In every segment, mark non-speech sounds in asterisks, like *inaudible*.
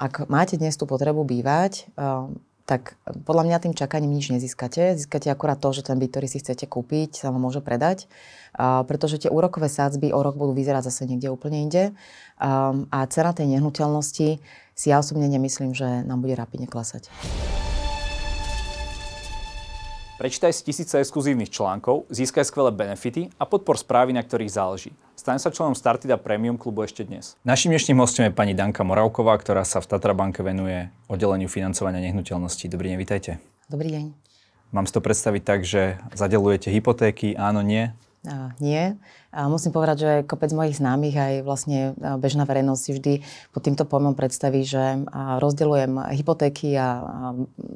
ak máte dnes tú potrebu bývať, tak podľa mňa tým čakaním nič nezískate. Získate akurát to, že ten byt, ktorý si chcete kúpiť, sa vám môže predať, pretože tie úrokové sádzby o rok budú vyzerať zase niekde úplne inde. A, a cena tej nehnuteľnosti si ja osobne nemyslím, že nám bude rapidne klesať. Prečítaj si tisíce exkluzívnych článkov, získaj skvelé benefity a podpor správy, na ktorých záleží. Staň sa členom Startida Premium klubu ešte dnes. Našim dnešným hostom je pani Danka Moravková, ktorá sa v Tatrabanke venuje oddeleniu financovania nehnuteľností. Dobrý deň, vítajte. Dobrý deň. Mám si to predstaviť tak, že zadelujete hypotéky, áno, nie? A, nie. A musím povedať, že kopec mojich známych aj vlastne bežná verejnosť si vždy pod týmto pojmom predstaví, že rozdeľujem hypotéky a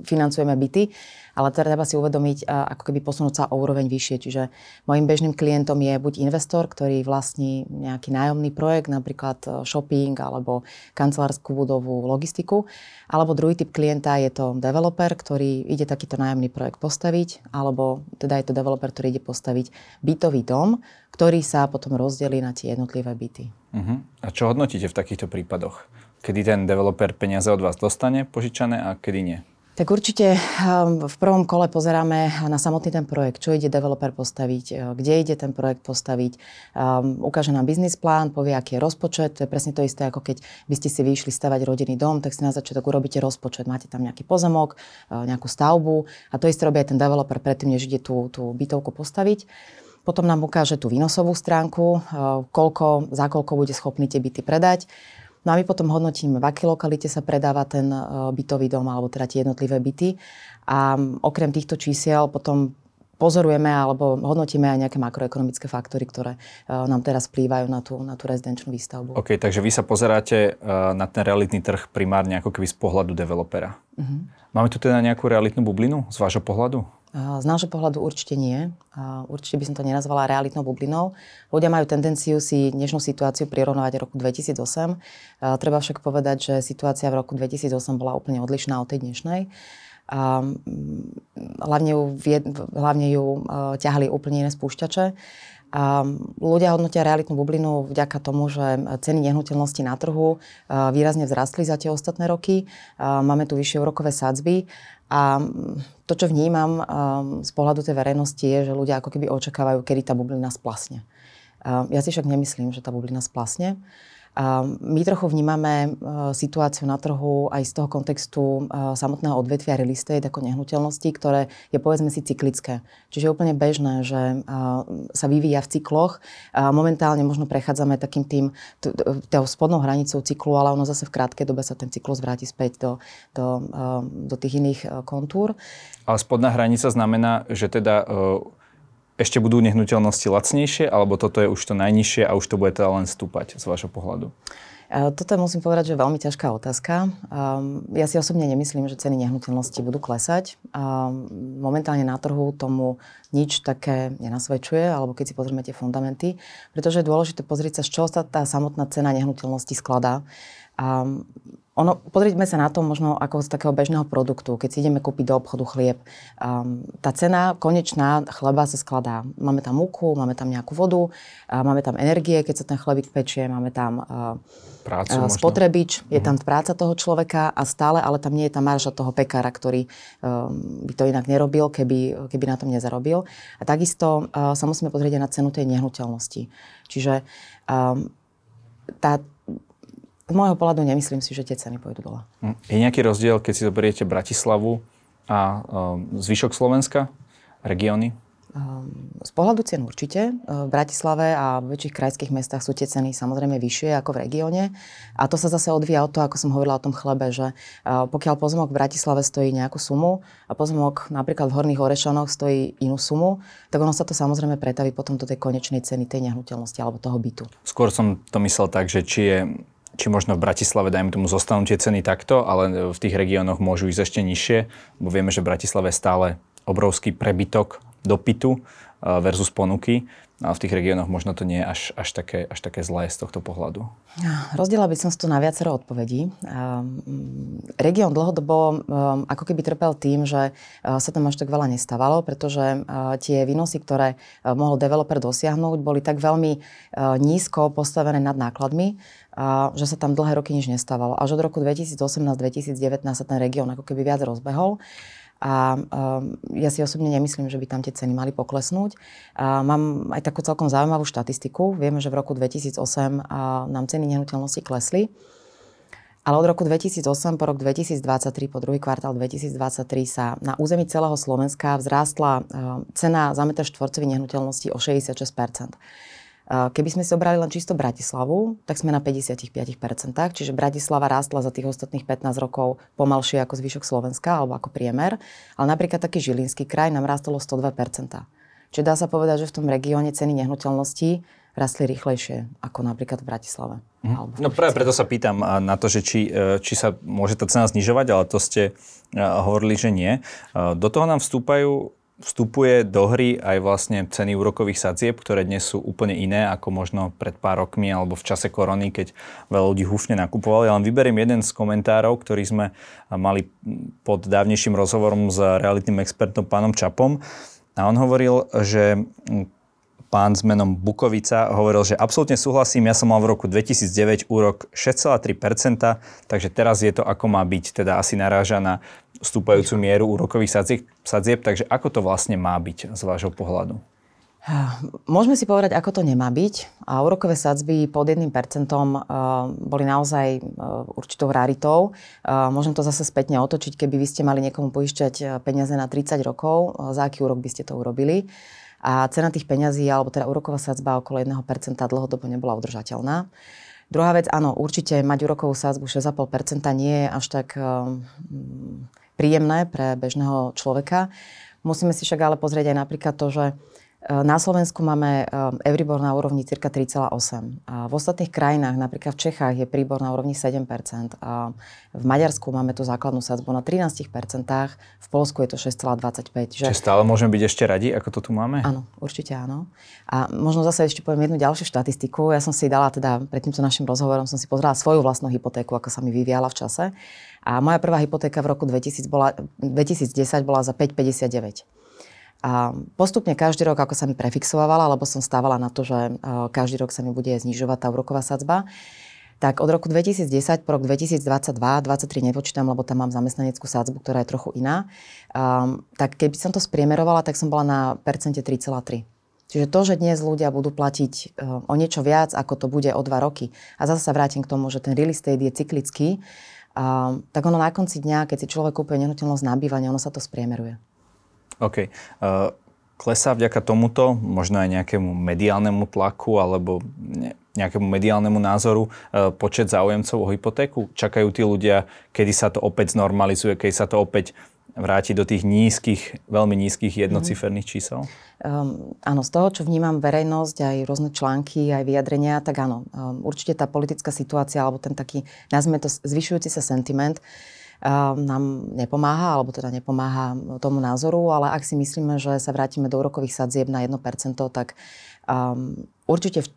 financujeme byty ale teda treba si uvedomiť, ako keby posunúť sa o úroveň vyššie. Čiže môjim bežným klientom je buď investor, ktorý vlastní nejaký nájomný projekt, napríklad e, shopping alebo kancelárskú budovu, logistiku, alebo druhý typ klienta je to developer, ktorý ide takýto nájomný projekt postaviť, alebo teda je to developer, ktorý ide postaviť bytový dom, ktorý sa potom rozdelí na tie jednotlivé byty. Uh-huh. A čo hodnotíte v takýchto prípadoch? Kedy ten developer peniaze od vás dostane požičané a kedy nie? Tak určite ehm, v prvom kole pozeráme na samotný ten projekt, čo ide developer postaviť, e, kde ide ten projekt postaviť. Um, ukáže nám biznis plán, povie, aký je rozpočet. To je presne to isté, ako keď by ste si vyšli stavať rodinný dom, tak si na začiatok urobíte rozpočet. Máte tam nejaký pozemok, e, nejakú stavbu a to isté robí aj ten developer predtým, než ide tú, tú bytovku postaviť. Potom nám ukáže tú výnosovú stránku, e, koľko, za koľko bude schopný tie byty predať. No a my potom hodnotíme, v akej lokalite sa predáva ten e, bytový dom, alebo teda tie jednotlivé byty. A okrem týchto čísiel potom pozorujeme alebo hodnotíme aj nejaké makroekonomické faktory, ktoré uh, nám teraz vplývajú na tú, na tú rezidenčnú výstavbu. OK, takže vy sa pozeráte na ten realitný trh primárne ako keby z pohľadu developera. Uh-huh. Máme tu teda nejakú realitnú bublinu z vášho pohľadu? Z nášho pohľadu určite nie. Určite by som to nenazvala realitnou bublinou. Ľudia majú tendenciu si dnešnú situáciu prirovnovať roku 2008. Treba však povedať, že situácia v roku 2008 bola úplne odlišná od tej dnešnej. A hlavne ju, hlavne ju ťahali úplne iné spúšťače. Ľudia hodnotia realitnú bublinu vďaka tomu, že ceny nehnuteľnosti na trhu výrazne vzrastli za tie ostatné roky. Máme tu vyššie úrokové sadzby a to, čo vnímam z pohľadu tej verejnosti, je, že ľudia ako keby očakávajú, kedy tá bublina splasne. Ja si však nemyslím, že tá bublina splasne. My trochu vnímame e, situáciu na trhu aj z toho kontextu e, samotného odvetvia real estate ako nehnuteľnosti, ktoré je povedzme si cyklické. Čiže je úplne bežné, že e, sa vyvíja v cykloch. Momentálne možno prechádzame takým tým, tou spodnou hranicou cyklu, ale ono zase v krátkej dobe sa ten cyklus vráti späť do, do, do tých iných kontúr. Ale spodná hranica znamená, že teda ešte budú nehnuteľnosti lacnejšie, alebo toto je už to najnižšie a už to bude teda len stúpať z vášho pohľadu? Toto musím povedať, že je veľmi ťažká otázka. Ja si osobne nemyslím, že ceny nehnuteľnosti budú klesať. Momentálne na trhu tomu nič také nenasvedčuje, alebo keď si pozrieme tie fundamenty, pretože je dôležité pozrieť sa, z čoho sa tá samotná cena nehnuteľnosti skladá. Ono, pozrime sa na to možno ako z takého bežného produktu. Keď si ideme kúpiť do obchodu chlieb, um, tá cena konečná chleba sa skladá. Máme tam múku, máme tam nejakú vodu, uh, máme tam energie, keď sa ten chlebík pečie, máme tam uh, Prácu, uh, spotrebič, je tam mhm. práca toho človeka a stále, ale tam nie je tá marža toho pekára, ktorý um, by to inak nerobil, keby, keby na tom nezarobil. A takisto uh, sa musíme pozrieť aj na cenu tej nehnuteľnosti. Čiže um, tá, z môjho pohľadu nemyslím si, že tie ceny pôjdu dole. Hm. Je nejaký rozdiel, keď si zoberiete Bratislavu a um, zvyšok Slovenska, regióny? Um, z pohľadu cien určite. V Bratislave a v väčších krajských mestách sú tie ceny samozrejme vyššie ako v regióne. A to sa zase odvíja od toho, ako som hovorila o tom chlebe, že uh, pokiaľ pozemok v Bratislave stojí nejakú sumu a pozemok napríklad v Horných Orešanoch stojí inú sumu, tak ono sa to samozrejme pretaví potom do tej konečnej ceny tej nehnuteľnosti alebo toho bytu. Skôr som to myslel tak, že či je či možno v Bratislave, dajme tomu, zostanú tie ceny takto, ale v tých regiónoch môžu ísť ešte nižšie, bo vieme, že v Bratislave je stále obrovský prebytok dopytu versus ponuky. A v tých regiónoch možno to nie je až, až, také, až také zlé z tohto pohľadu. Rozdiela by som to na viacero odpovedí. Región dlhodobo ako keby trpel tým, že sa tam až tak veľa nestávalo, pretože tie výnosy, ktoré mohol developer dosiahnuť, boli tak veľmi nízko postavené nad nákladmi, že sa tam dlhé roky nič nestávalo. Až od roku 2018-2019 sa ten región ako keby viac rozbehol. A um, ja si osobne nemyslím, že by tam tie ceny mali poklesnúť. A mám aj takú celkom zaujímavú štatistiku. Vieme, že v roku 2008 a, nám ceny nehnuteľnosti klesli. Ale od roku 2008 po rok 2023, po druhý kvartál 2023 sa na území celého Slovenska vzrástla cena za meter štvorcový nehnuteľnosti o 66 Keby sme si obrali len čisto Bratislavu, tak sme na 55%, čiže Bratislava rástla za tých ostatných 15 rokov pomalšie ako zvyšok Slovenska alebo ako priemer, ale napríklad taký Žilinský kraj nám rástlo 102%. Čiže dá sa povedať, že v tom regióne ceny nehnuteľností rastli rýchlejšie ako napríklad v Bratislave. Mhm. No práve preto sa pýtam na to, že či, e, či sa môže tá cena znižovať, ale to ste e, hovorili, že nie. E, do toho nám vstúpajú vstupuje do hry aj vlastne ceny úrokových sadzieb, ktoré dnes sú úplne iné ako možno pred pár rokmi alebo v čase korony, keď veľa ľudí húfne nakupovali. Ja len vyberiem jeden z komentárov, ktorý sme mali pod dávnejším rozhovorom s realitným expertom pánom Čapom. A on hovoril, že pán s menom Bukovica hovoril, že absolútne súhlasím, ja som mal v roku 2009 úrok 6,3%, takže teraz je to ako má byť, teda asi naráža na stúpajúcu mieru úrokových sadzieb, sadzieb, takže ako to vlastne má byť z vášho pohľadu? Môžeme si povedať, ako to nemá byť. A úrokové sadzby pod 1% boli naozaj určitou raritou. Môžem to zase spätne otočiť, keby vy ste mali niekomu poišťať peniaze na 30 rokov, za aký úrok by ste to urobili. A cena tých peňazí, alebo teda úroková sadzba okolo 1% dlhodobo nebola udržateľná. Druhá vec, áno, určite mať úrokovú sadzbu 6,5% nie je až tak um, príjemné pre bežného človeka. Musíme si však ale pozrieť aj napríklad to, že na Slovensku máme eh, Euribor na úrovni cirka 3,8. A v ostatných krajinách, napríklad v Čechách, je príbor na úrovni 7 A v Maďarsku máme tú základnú sadzbu na 13% v Polsku je to 6,25. Že... Čiže stále môžeme byť ešte radi, ako to tu máme? Áno, určite áno. A možno zase ešte poviem jednu ďalšiu štatistiku. Ja som si dala teda, pred týmto našim rozhovorom som si pozrela svoju vlastnú hypotéku, ako sa mi vyvíjala v čase. A moja prvá hypotéka v roku 2000 bola, 2010 bola za 5,59. A postupne každý rok, ako sa mi prefixovala, lebo som stávala na to, že e, každý rok sa mi bude znižovať tá úroková sadzba, tak od roku 2010 po rok 2022, 2023 nepočítam, lebo tam mám zamestnaneckú sadzbu, ktorá je trochu iná, um, tak keby som to spriemerovala, tak som bola na percente 3,3. Čiže to, že dnes ľudia budú platiť uh, o niečo viac, ako to bude o dva roky, a zase sa vrátim k tomu, že ten real estate je cyklický, uh, tak ono na konci dňa, keď si človek kúpe nehnuteľnosť na bývanie, ono sa to spriemeruje. OK. Uh, klesá vďaka tomuto, možno aj nejakému mediálnemu tlaku alebo nejakému mediálnemu názoru uh, počet záujemcov o hypotéku? Čakajú tí ľudia, kedy sa to opäť znormalizuje, kedy sa to opäť vráti do tých nízkych, veľmi nízkych jednociferných čísel? Um, áno, z toho, čo vnímam verejnosť, aj rôzne články, aj vyjadrenia, tak áno, um, určite tá politická situácia, alebo ten taký, nazvime to, zvyšujúci sa sentiment, nám nepomáha, alebo teda nepomáha tomu názoru, ale ak si myslíme, že sa vrátime do úrokových sadzieb na 1%, tak um, určite v,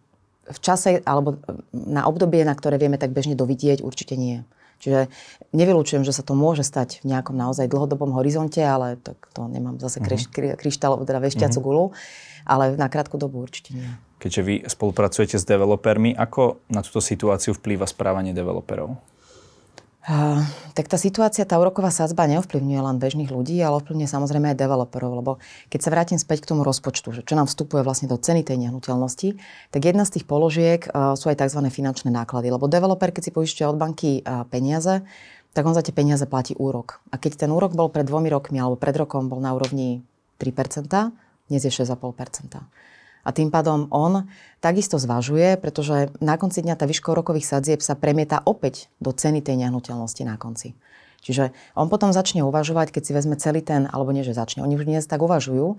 v čase alebo na obdobie, na ktoré vieme tak bežne dovidieť, určite nie. Čiže nevylučujem, že sa to môže stať v nejakom naozaj dlhodobom horizonte, ale tak to nemám zase mm-hmm. kryštál, teda vešťacu mm-hmm. gulu, ale na krátku dobu určite nie. Keďže vy spolupracujete s developermi, ako na túto situáciu vplýva správanie developerov? Tak tá situácia, tá úroková sadzba neovplyvňuje len bežných ľudí, ale ovplyvňuje samozrejme aj developerov, lebo keď sa vrátim späť k tomu rozpočtu, že čo nám vstupuje vlastne do ceny tej nehnuteľnosti, tak jedna z tých položiek sú aj tzv. finančné náklady, lebo developer, keď si poistuje od banky peniaze, tak on za tie peniaze platí úrok. A keď ten úrok bol pred dvomi rokmi alebo pred rokom bol na úrovni 3%, dnes je 6,5%. A tým pádom on takisto zvažuje, pretože na konci dňa tá výška rokových sadzieb sa premieta opäť do ceny tej nehnuteľnosti na konci. Čiže on potom začne uvažovať, keď si vezme celý ten, alebo nie, že začne, oni už dnes tak uvažujú,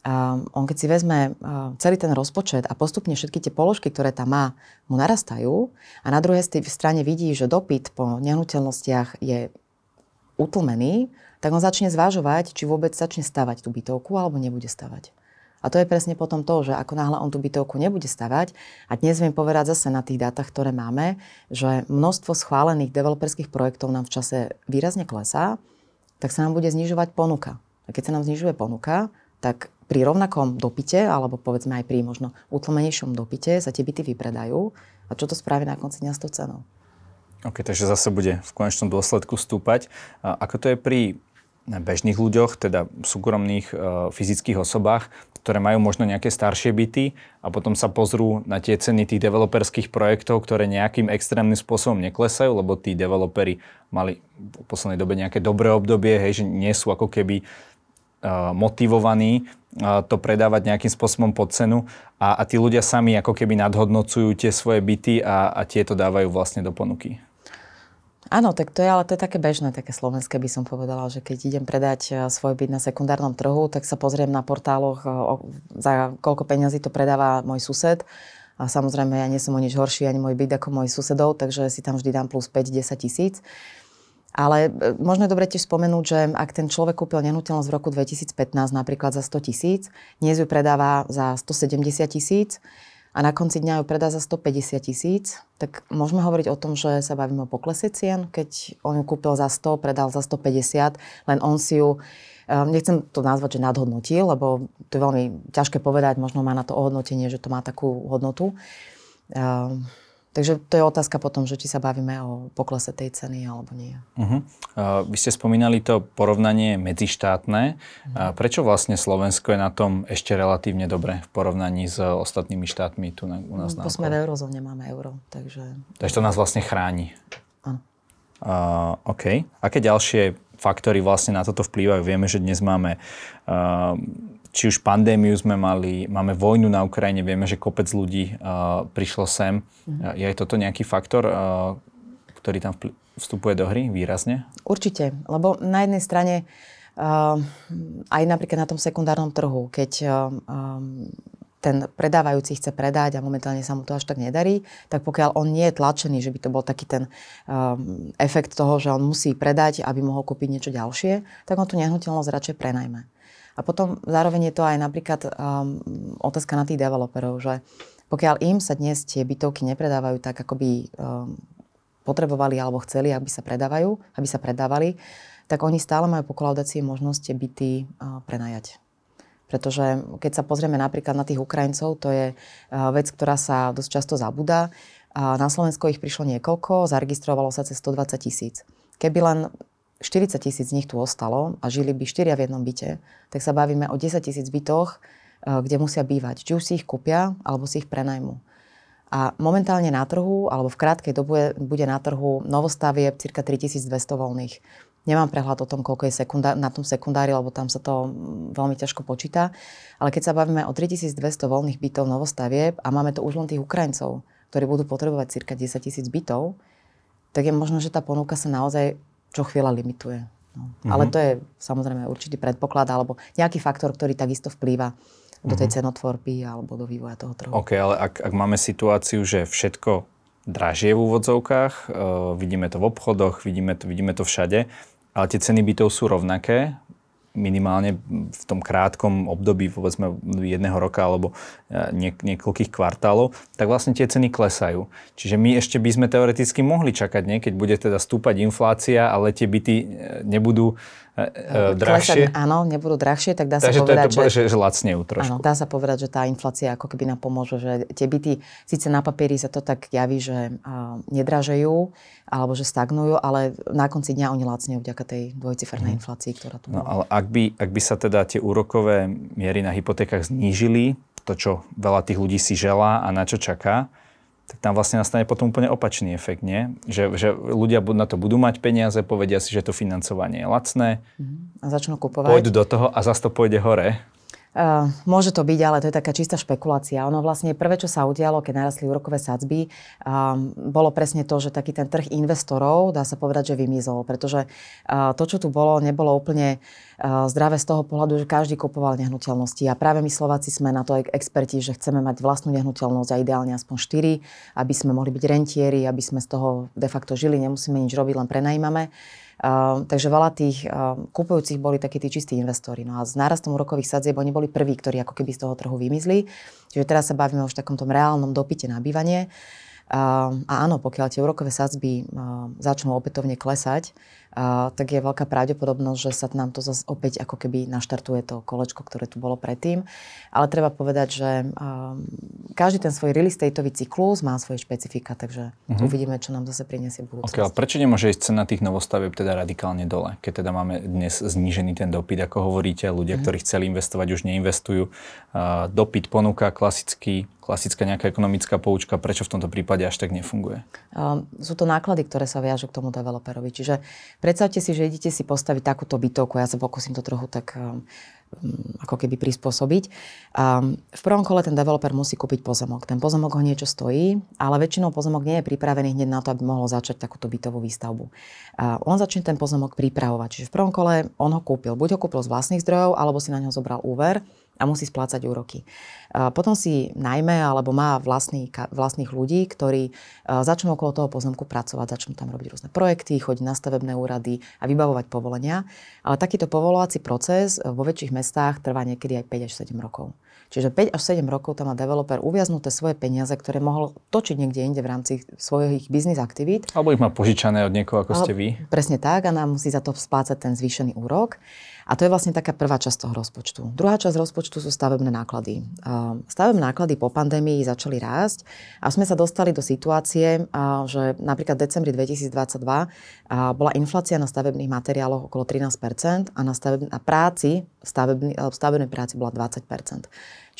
a on keď si vezme celý ten rozpočet a postupne všetky tie položky, ktoré tam má, mu narastajú a na druhej strane vidí, že dopyt po nehnuteľnostiach je utlmený, tak on začne zvažovať, či vôbec začne stavať tú bytovku alebo nebude stavať. A to je presne potom to, že ako náhle on tú bytovku nebude stavať, a dnes viem povedať zase na tých dátach, ktoré máme, že množstvo schválených developerských projektov nám v čase výrazne klesá, tak sa nám bude znižovať ponuka. A keď sa nám znižuje ponuka, tak pri rovnakom dopite, alebo povedzme aj pri možno utlmenejšom dopite, sa tie byty vypredajú. A čo to spraví na konci dňa s tou cenou? OK, takže zase bude v konečnom dôsledku stúpať. A ako to je pri bežných ľuďoch, teda súkromných e, fyzických osobách, ktoré majú možno nejaké staršie byty a potom sa pozrú na tie ceny tých developerských projektov, ktoré nejakým extrémnym spôsobom neklesajú, lebo tí developeri mali v poslednej dobe nejaké dobré obdobie, hej, že nie sú ako keby uh, motivovaní uh, to predávať nejakým spôsobom pod cenu a, a tí ľudia sami ako keby nadhodnocujú tie svoje byty a, a tie to dávajú vlastne do ponuky. Áno, tak to je, ale to je také bežné, také slovenské by som povedala, že keď idem predať e, svoj byt na sekundárnom trhu, tak sa pozriem na portáloch, e, za koľko peňazí to predáva môj sused. A samozrejme, ja nie som o nič horší ani môj byt ako môj susedov, takže si tam vždy dám plus 5-10 tisíc. Ale e, možno je dobre tiež spomenúť, že ak ten človek kúpil nehnuteľnosť v roku 2015 napríklad za 100 tisíc, dnes ju predáva za 170 tisíc, a na konci dňa ju predá za 150 tisíc, tak môžeme hovoriť o tom, že sa bavíme o poklese cien, keď on ju kúpil za 100, predal za 150, len on si ju, ehm, nechcem to nazvať, že nadhodnotil, lebo to je veľmi ťažké povedať, možno má na to ohodnotenie, že to má takú hodnotu. Takže to je otázka potom, že či sa bavíme o poklese tej ceny alebo nie. Uh-huh. Uh, vy ste spomínali to porovnanie medzištátne. Uh-huh. Uh, prečo vlastne Slovensko je na tom ešte relatívne dobre v porovnaní s ostatnými štátmi tu na, u nás no, sme v eurozóne, máme euro. Takže... takže to nás vlastne chráni. Áno. Uh, OK. Aké ďalšie faktory vlastne na toto vplývajú? Vieme, že dnes máme uh, či už pandémiu sme mali, máme vojnu na Ukrajine, vieme, že kopec ľudí uh, prišlo sem. Mm. Je aj toto nejaký faktor, uh, ktorý tam vstupuje do hry výrazne? Určite, lebo na jednej strane uh, aj napríklad na tom sekundárnom trhu, keď uh, um, ten predávajúci chce predať a momentálne sa mu to až tak nedarí, tak pokiaľ on nie je tlačený, že by to bol taký ten um, efekt toho, že on musí predať, aby mohol kúpiť niečo ďalšie, tak on tú nehnuteľnosť radšej prenajme. A potom zároveň je to aj napríklad um, otázka na tých developerov, že pokiaľ im sa dnes tie bytovky nepredávajú tak, ako by um, potrebovali alebo chceli, aby sa predávajú, aby sa predávali, tak oni stále majú po kolaudácii možnosť tie byty uh, prenajať. Pretože keď sa pozrieme napríklad na tých Ukrajincov, to je uh, vec, ktorá sa dosť často zabúda. Na Slovensko ich prišlo niekoľko, zaregistrovalo sa cez 120 tisíc. Keby len 40 tisíc z nich tu ostalo a žili by štyria v jednom byte, tak sa bavíme o 10 tisíc bytoch, eh, kde musia bývať. Či už si ich kúpia, alebo si ich prenajmu. A momentálne na trhu, alebo v krátkej dobe bude na trhu novostavie cirka 3200 voľných. Nemám prehľad o tom, koľko je sekundár, na tom sekundári, lebo tam sa to mm, veľmi ťažko počíta. Ale keď sa bavíme o 3200 voľných bytov novostavieb a máme to už len tých Ukrajincov, ktorí budú potrebovať cirka 10 tisíc bytov, tak je možno, že tá ponuka sa naozaj čo chvíľa limituje. No. Mm-hmm. Ale to je samozrejme určitý predpoklad alebo nejaký faktor, ktorý takisto vplýva do tej mm-hmm. cenotvorby alebo do vývoja toho trhu. OK, ale ak, ak máme situáciu, že všetko dražie v úvodzovkách, uh, vidíme to v obchodoch, vidíme to, vidíme to všade, ale tie ceny bytov sú rovnaké, minimálne v tom krátkom období, povedzme jedného roka alebo e, niek- niekoľkých kvartálov, tak vlastne tie ceny klesajú. Čiže my ešte by sme teoreticky mohli čakať, nie? keď bude teda stúpať inflácia, ale tie byty e, nebudú uh, drahšie. Klesať, áno, nebudú drahšie, tak dá Takže sa povedať, to je to, že, že lacnejú trošku. Áno, dá sa povedať, že tá inflácia ako keby nám pomôže, že tie byty síce na papieri sa to tak javí, že uh, nedražejú, alebo že stagnujú, ale na konci dňa oni lacnejú vďaka tej dvojcifernej hmm. inflácii, ktorá tu No ale ak by, ak by sa teda tie úrokové miery na hypotékach znížili, to, čo veľa tých ľudí si želá a na čo čaká, tak tam vlastne nastane potom úplne opačný efekt, nie? Že, že ľudia na to budú mať peniaze, povedia si, že to financovanie je lacné. A začnú kupovať. Pôjdu do toho a zase to pôjde hore. Uh, môže to byť, ale to je taká čistá špekulácia. Ono vlastne prvé, čo sa udialo, keď narastli úrokové sadzby, um, bolo presne to, že taký ten trh investorov, dá sa povedať, že vymizol. Pretože uh, to, čo tu bolo, nebolo úplne zdravé z toho pohľadu, že každý kupoval nehnuteľnosti. A práve my Slováci sme na to experti, že chceme mať vlastnú nehnuteľnosť a ideálne aspoň 4, aby sme mohli byť rentieri, aby sme z toho de facto žili, nemusíme nič robiť, len prenajímame. Uh, takže veľa tých uh, kupujúcich boli takí tí čistí investori. No a s nárastom úrokových sadzieb oni boli prví, ktorí ako keby z toho trhu vymizli. Čiže teraz sa bavíme už v takomto reálnom dopite na bývanie. Uh, a áno, pokiaľ tie úrokové sadzby uh, začnú opätovne klesať, uh, tak je veľká pravdepodobnosť, že sa nám to zase opäť ako keby naštartuje to kolečko, ktoré tu bolo predtým. Ale treba povedať, že každý ten svoj real estateový cyklus má svoje špecifika, takže uh-huh. uvidíme, čo nám zase priniesie v budúcnosti. Okay, ale prečo nemôže ísť cena tých novostavieb teda radikálne dole, keď teda máme dnes znížený ten dopyt, ako hovoríte, ľudia, uh-huh. ktorí chceli investovať, už neinvestujú. Dopyt, ponuka, klasický klasická nejaká ekonomická poučka, prečo v tomto prípade až tak nefunguje? Um, sú to náklady, ktoré sa viažú k tomu developerovi. Čiže predstavte si, že idete si postaviť takúto bytovku, ja sa pokúsim to trochu tak um, ako keby prispôsobiť. Um, v prvom kole ten developer musí kúpiť pozemok. Ten pozemok ho niečo stojí, ale väčšinou pozemok nie je pripravený hneď na to, aby mohol začať takúto bytovú výstavbu. On začne ten pozemok pripravovať. Čiže v prvom kole on ho kúpil. Buď ho kúpil z vlastných zdrojov, alebo si na ňo zobral úver a musí splácať úroky. Potom si najmä alebo má vlastný, vlastných ľudí, ktorí začnú okolo toho pozemku pracovať, začnú tam robiť rôzne projekty, chodiť na stavebné úrady a vybavovať povolenia. Ale takýto povolovací proces vo väčších mestách trvá niekedy aj 5 až 7 rokov. Čiže 5 až 7 rokov tam má developer uviaznuté svoje peniaze, ktoré mohol točiť niekde inde v rámci svojich biznis aktivít. Alebo ich má požičané od niekoho, ako ste vy. Presne tak a nám musí za to splácať ten zvýšený úrok. A to je vlastne taká prvá časť toho rozpočtu. Druhá časť rozpočtu sú stavebné náklady. Stavebné náklady po pandémii začali rásť a sme sa dostali do situácie, že napríklad v decembri 2022 bola inflácia na stavebných materiáloch okolo 13% a na, staveb, na práci, stavebný, stavebnej práci bola 20%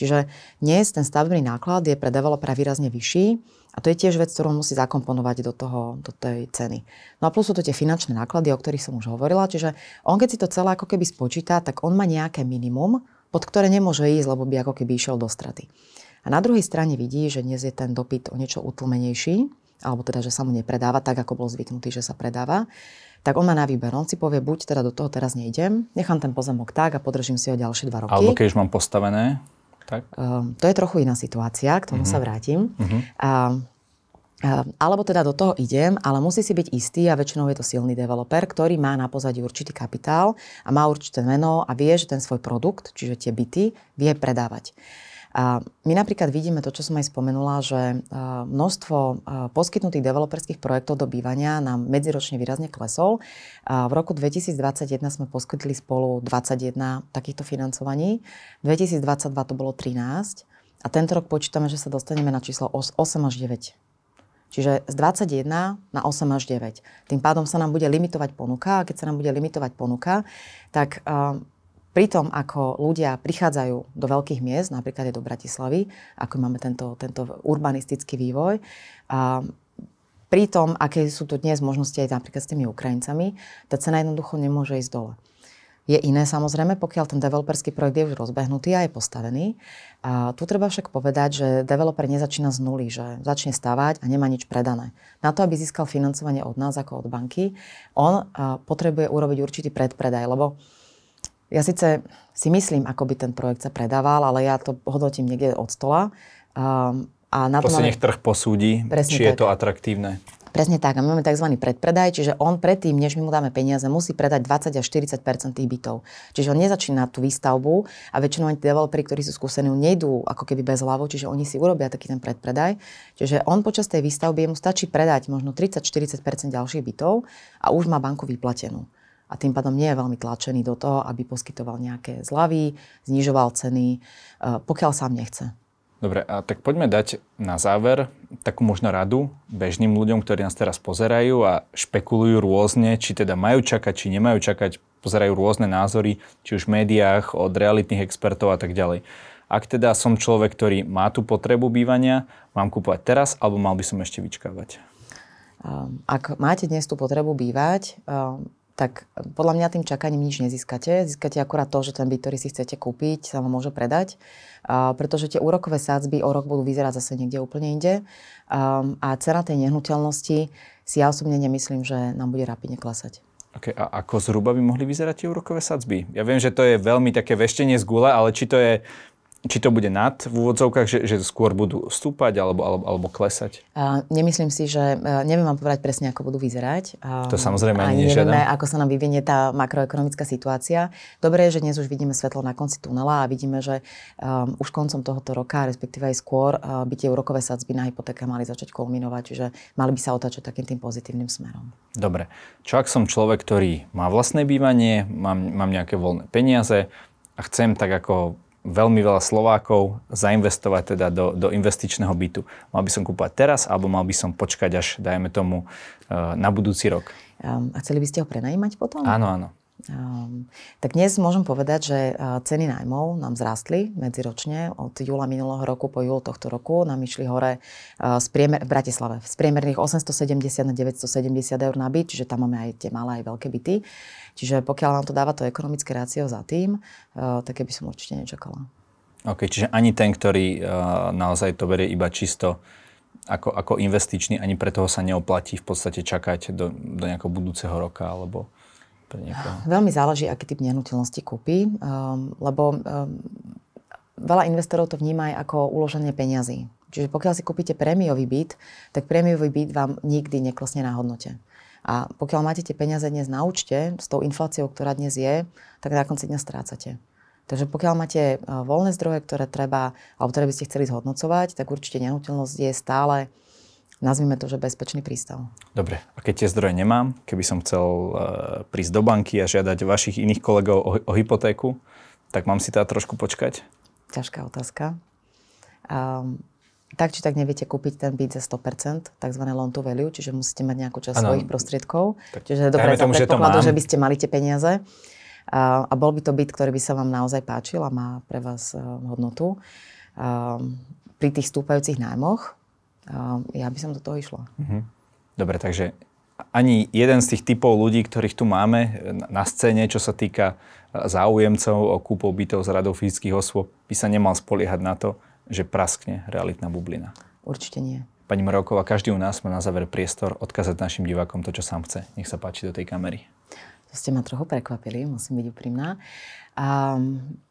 Čiže dnes ten stavebný náklad je pre developera výrazne vyšší a to je tiež vec, ktorú musí zakomponovať do, toho, do tej ceny. No a plus sú to tie finančné náklady, o ktorých som už hovorila. Čiže on keď si to celé ako keby spočíta, tak on má nejaké minimum, pod ktoré nemôže ísť, lebo by ako keby išiel do straty. A na druhej strane vidí, že dnes je ten dopyt o niečo utlmenejší, alebo teda, že sa mu nepredáva tak, ako bol zvyknutý, že sa predáva, tak on má na výber. On si povie, buď teda do toho teraz nejdem, nechám ten pozemok tak a podržím si ho ďalšie dva roky. Alebo keď už mám postavené, tak? Um, to je trochu iná situácia, k tomu uh-huh. sa vrátim. Uh-huh. Uh, alebo teda do toho idem, ale musí si byť istý a väčšinou je to silný developer, ktorý má na pozadí určitý kapitál a má určité meno a vie, že ten svoj produkt, čiže tie byty, vie predávať. A my napríklad vidíme to, čo som aj spomenula, že množstvo poskytnutých developerských projektov do bývania nám medziročne výrazne klesol. A v roku 2021 sme poskytli spolu 21 takýchto financovaní, 2022 to bolo 13 a tento rok počítame, že sa dostaneme na číslo 8 až 9. Čiže z 21 na 8 až 9. Tým pádom sa nám bude limitovať ponuka a keď sa nám bude limitovať ponuka, tak pri tom, ako ľudia prichádzajú do veľkých miest, napríklad aj do Bratislavy, ako máme tento, tento urbanistický vývoj, a pri tom, aké sú tu dnes možnosti aj napríklad s tými Ukrajincami, tá cena jednoducho nemôže ísť dole. Je iné samozrejme, pokiaľ ten developerský projekt je už rozbehnutý a je postavený. A tu treba však povedať, že developer nezačína z nuly, že začne stavať a nemá nič predané. Na to, aby získal financovanie od nás ako od banky, on potrebuje urobiť určitý predpredaj, lebo ja síce si myslím, ako by ten projekt sa predával, ale ja to hodnotím niekde od stola. Um, a na to, to si nech trh posúdi, Presne či tak. je to atraktívne. Presne tak. A my máme tzv. predpredaj, čiže on predtým, než my mu dáme peniaze, musí predať 20 až 40% tých bytov. Čiže on nezačína tú výstavbu a väčšinou ani developeri, ktorí sú skúsení, nejdú ako keby bez hlavu, čiže oni si urobia taký ten predpredaj. Čiže on počas tej výstavby mu stačí predať možno 30-40% ďalších bytov a už má banku vyplatenú a tým pádom nie je veľmi tlačený do toho, aby poskytoval nejaké zľavy, znižoval ceny, e, pokiaľ sám nechce. Dobre, a tak poďme dať na záver takú možno radu bežným ľuďom, ktorí nás teraz pozerajú a špekulujú rôzne, či teda majú čakať, či nemajú čakať, pozerajú rôzne názory, či už v médiách, od realitných expertov a tak ďalej. Ak teda som človek, ktorý má tú potrebu bývania, mám kúpovať teraz, alebo mal by som ešte vyčkávať? Ak máte dnes tú potrebu bývať, tak podľa mňa tým čakaním nič nezískate. Získate akurát to, že ten byt, ktorý si chcete kúpiť, sa vám môže predať, a, pretože tie úrokové sádzby o rok budú vyzerať zase niekde úplne inde. A, cena tej nehnuteľnosti si ja osobne nemyslím, že nám bude rapidne klesať. Okay, a ako zhruba by mohli vyzerať tie úrokové sadzby? Ja viem, že to je veľmi také veštenie z gule, ale či to je či to bude nad v úvodzovkách, že, že skôr budú stúpať alebo, alebo, alebo klesať? Uh, nemyslím si, že uh, neviem vám povedať presne, ako budú vyzerať. Um, to samozrejme ani nežiadam. nevieme, ako sa nám vyvinie tá makroekonomická situácia. Dobre je, že dnes už vidíme svetlo na konci tunela a vidíme, že um, už koncom tohoto roka, respektíve aj skôr, uh, by tie úrokové sadzby na hypotéka mali začať kulminovať, čiže mali by sa otačať takým tým pozitívnym smerom. Dobre. Čo ak som človek, ktorý má vlastné bývanie, mám, mám nejaké voľné peniaze a chcem tak ako veľmi veľa Slovákov zainvestovať teda do, do investičného bytu. Mal by som kúpať teraz, alebo mal by som počkať až, dajme tomu, eh, na budúci rok. Um, a chceli by ste ho prenajímať potom? Áno, áno. Um, tak dnes môžem povedať, že uh, ceny nájmov nám zrástli medziročne. Od júla minulého roku po júl tohto roku nám išli hore uh, z priemer, v Bratislave z priemerných 870 na 970 eur na byt, čiže tam máme aj tie malé aj veľké byty. Čiže pokiaľ nám to dáva to ekonomické rácio za tým, uh, tak by som určite nečakala. OK, čiže ani ten, ktorý uh, naozaj to berie iba čisto ako, ako investičný, ani pre toho sa neoplatí v podstate čakať do, do nejakého budúceho roka, alebo pre niekoho? *gasps* Veľmi záleží, aký typ nehnuteľnosti kúpi, um, lebo um, veľa investorov to vníma aj ako uloženie peňazí. Čiže pokiaľ si kúpite prémiový byt, tak prémiový byt vám nikdy neklesne na hodnote. A pokiaľ máte tie peniaze dnes na účte, s tou infláciou, ktorá dnes je, tak na konci dňa strácate. Takže pokiaľ máte uh, voľné zdroje, ktoré treba, alebo ktoré by ste chceli zhodnocovať, tak určite nehnuteľnosť je stále nazvime to, že bezpečný prístav. Dobre, a keď tie zdroje nemám, keby som chcel uh, prísť do banky a žiadať vašich iných kolegov o, o hypotéku, tak mám si teda trošku počkať? Ťažká otázka. Um, tak či tak neviete kúpiť ten byt za 100%, tzv. loan to value, čiže musíte mať nejakú časť ano. svojich prostriedkov. Tak, čiže dobre predpokladu, že, že by ste mali tie peniaze. A, a bol by to byt, ktorý by sa vám naozaj páčil a má pre vás uh, hodnotu. Um, pri tých stúpajúcich nájmoch ja by som do toho išla. Mhm. Dobre, takže ani jeden z tých typov ľudí, ktorých tu máme na scéne, čo sa týka e, záujemcov o kúpov bytov z radou fyzických osôb, by sa nemal spoliehať na to, že praskne realitná bublina. Určite nie. Pani Moravková, každý u nás má na záver priestor odkázať našim divákom to, čo sám chce. Nech sa páči do tej kamery. To ste ma trochu prekvapili, musím byť úprimná. Um,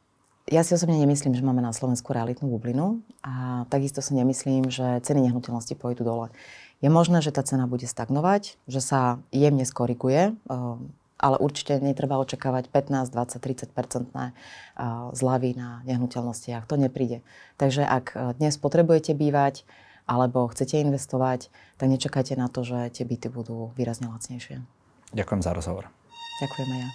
ja si osobne nemyslím, že máme na Slovensku realitnú bublinu a takisto si nemyslím, že ceny nehnuteľnosti pôjdu dole. Je možné, že tá cena bude stagnovať, že sa jemne skoriguje, ehm, ale určite netreba očakávať 15, 20, 30 percentné zľavy na nehnuteľnostiach. To nepríde. Takže ak e, dnes potrebujete bývať alebo chcete investovať, tak nečakajte na to, že tie byty budú výrazne lacnejšie. Ďakujem za rozhovor. Ďakujeme ja.